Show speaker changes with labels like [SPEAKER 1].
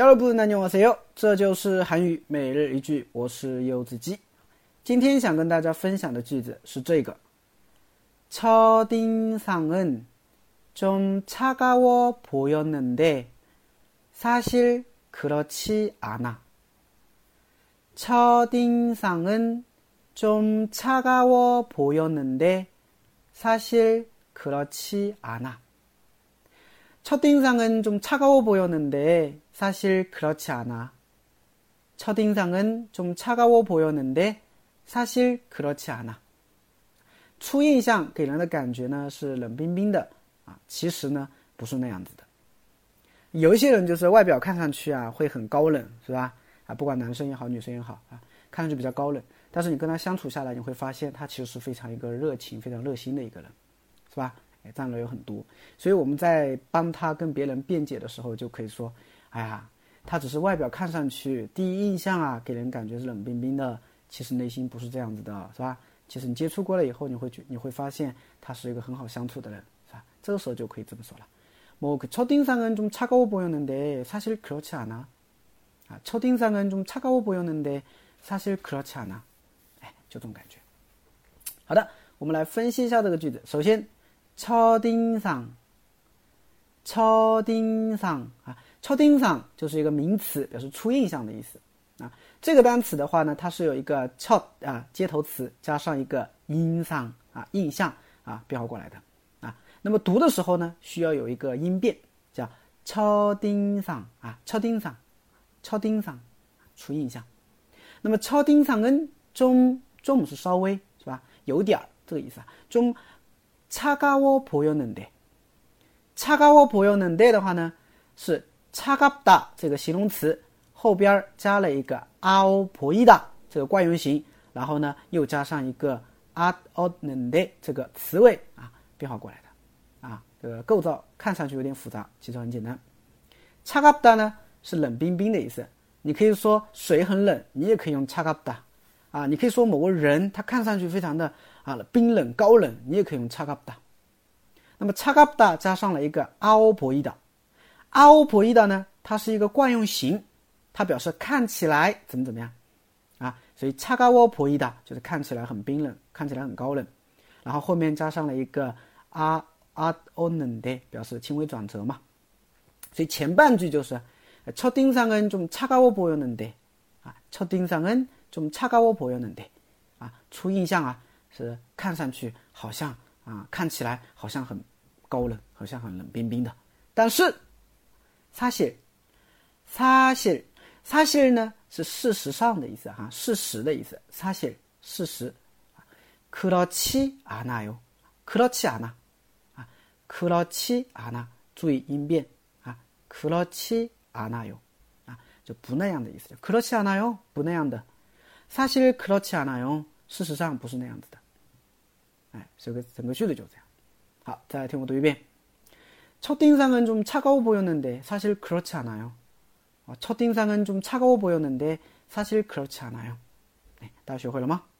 [SPEAKER 1] 여러분 안녕하세요. 这就是韩语每日一句我是柚子鸡今天想跟大家分享的句子是这个첫인상은좀차가워보였는데사실그렇지않아첫인상은좀차가워보였는데사실그렇지않아 첫인상은 좀 차가워 보였는데 사실 그렇지 않아. 첫인상은 좀 차가워 보였는데 사실 그렇지 않아. 初印象给人的感觉呢是冷冰冰的啊，其实呢不是那样子的。有些人就是外表看上去啊会很高冷，是吧？啊，不管男生也好，女生也好啊，看上去比较高冷。这样的有很多，所以我们在帮他跟别人辩解的时候，就可以说：“ 哎呀，他只是外表看上去第一印象啊，给人感觉是冷冰冰的，其实内心不是这样子的，是吧？其实你接触过了以后，你会觉你会发现他是一个很好相处的人，是吧？这个时候就可以这么说了。뭐그첫인상은좀차가워보였는데사실그렇지않아啊，첫인상은좀차가워보였는데사실그렇지않 아， 哎，就这种感觉。好的，我们来分析一下这个句子。首先。첫인 상， 첫인 상， 啊， 첫인상就是一个名词，表示初印象的意思啊。这个单词的话呢，它是有一个첫啊接头词加上一个인 상啊印象啊变化过来的啊。那么读的时候呢，需要有一个音变，叫첫인상啊，첫인 상， 첫인 상， 初印象。那么첫인상은中中是稍微是吧？有点儿这个意思啊，中。차가워보였는 데， 차가워보였는데的话呢，是 차갑다这个形容词后边加了一个아오보이다这个惯用型，然后呢又加上一个아오는데这个词尾啊变化过来的啊，这个构造看上去有点复杂，其实很简单。차갑다呢是冷冰冰的意思，你可以说水很冷，你也可以用차갑다啊，你可以说某个人他看上去非常的。啊，冰冷高冷，你也可以用차갑 다。 那么차갑다加上了一个아오보이 다， 아오보이 다呢，它是一个惯用型，它表示看起来怎么怎么样啊，所以차가워보이다就是看起来很冰冷，看起来很高冷，然后后面加上了一个아아오는 데， 表示轻微转折嘛。所以前半句就是첫인상은좀차가워보였는 데， 啊，첫인상은좀차가워보였는 데， 啊，初印象啊。是看上去好像啊，看起来好像很高冷，好像很冷冰冰的。但是， 사실 사실사실呢是事实上的意思哈，事实的意思。사실事实。그렇지않아 요， 그렇지않 아， 啊，그렇지않 아， 注意音变啊，그렇지않아 요， 啊，就不那样的意思。그렇지않아 요， 不那样的。사실그렇지않아 요， 事实上不是那样子的。哎，这个整个句子就这样。好，再来听我读一遍。 첫인상은 좀 차가워 보였는데 사실 그렇지 않아요. 어, 첫인상은 좀 차가워 보였는데 사실 그렇지 않아요. 네, 다시 오컬마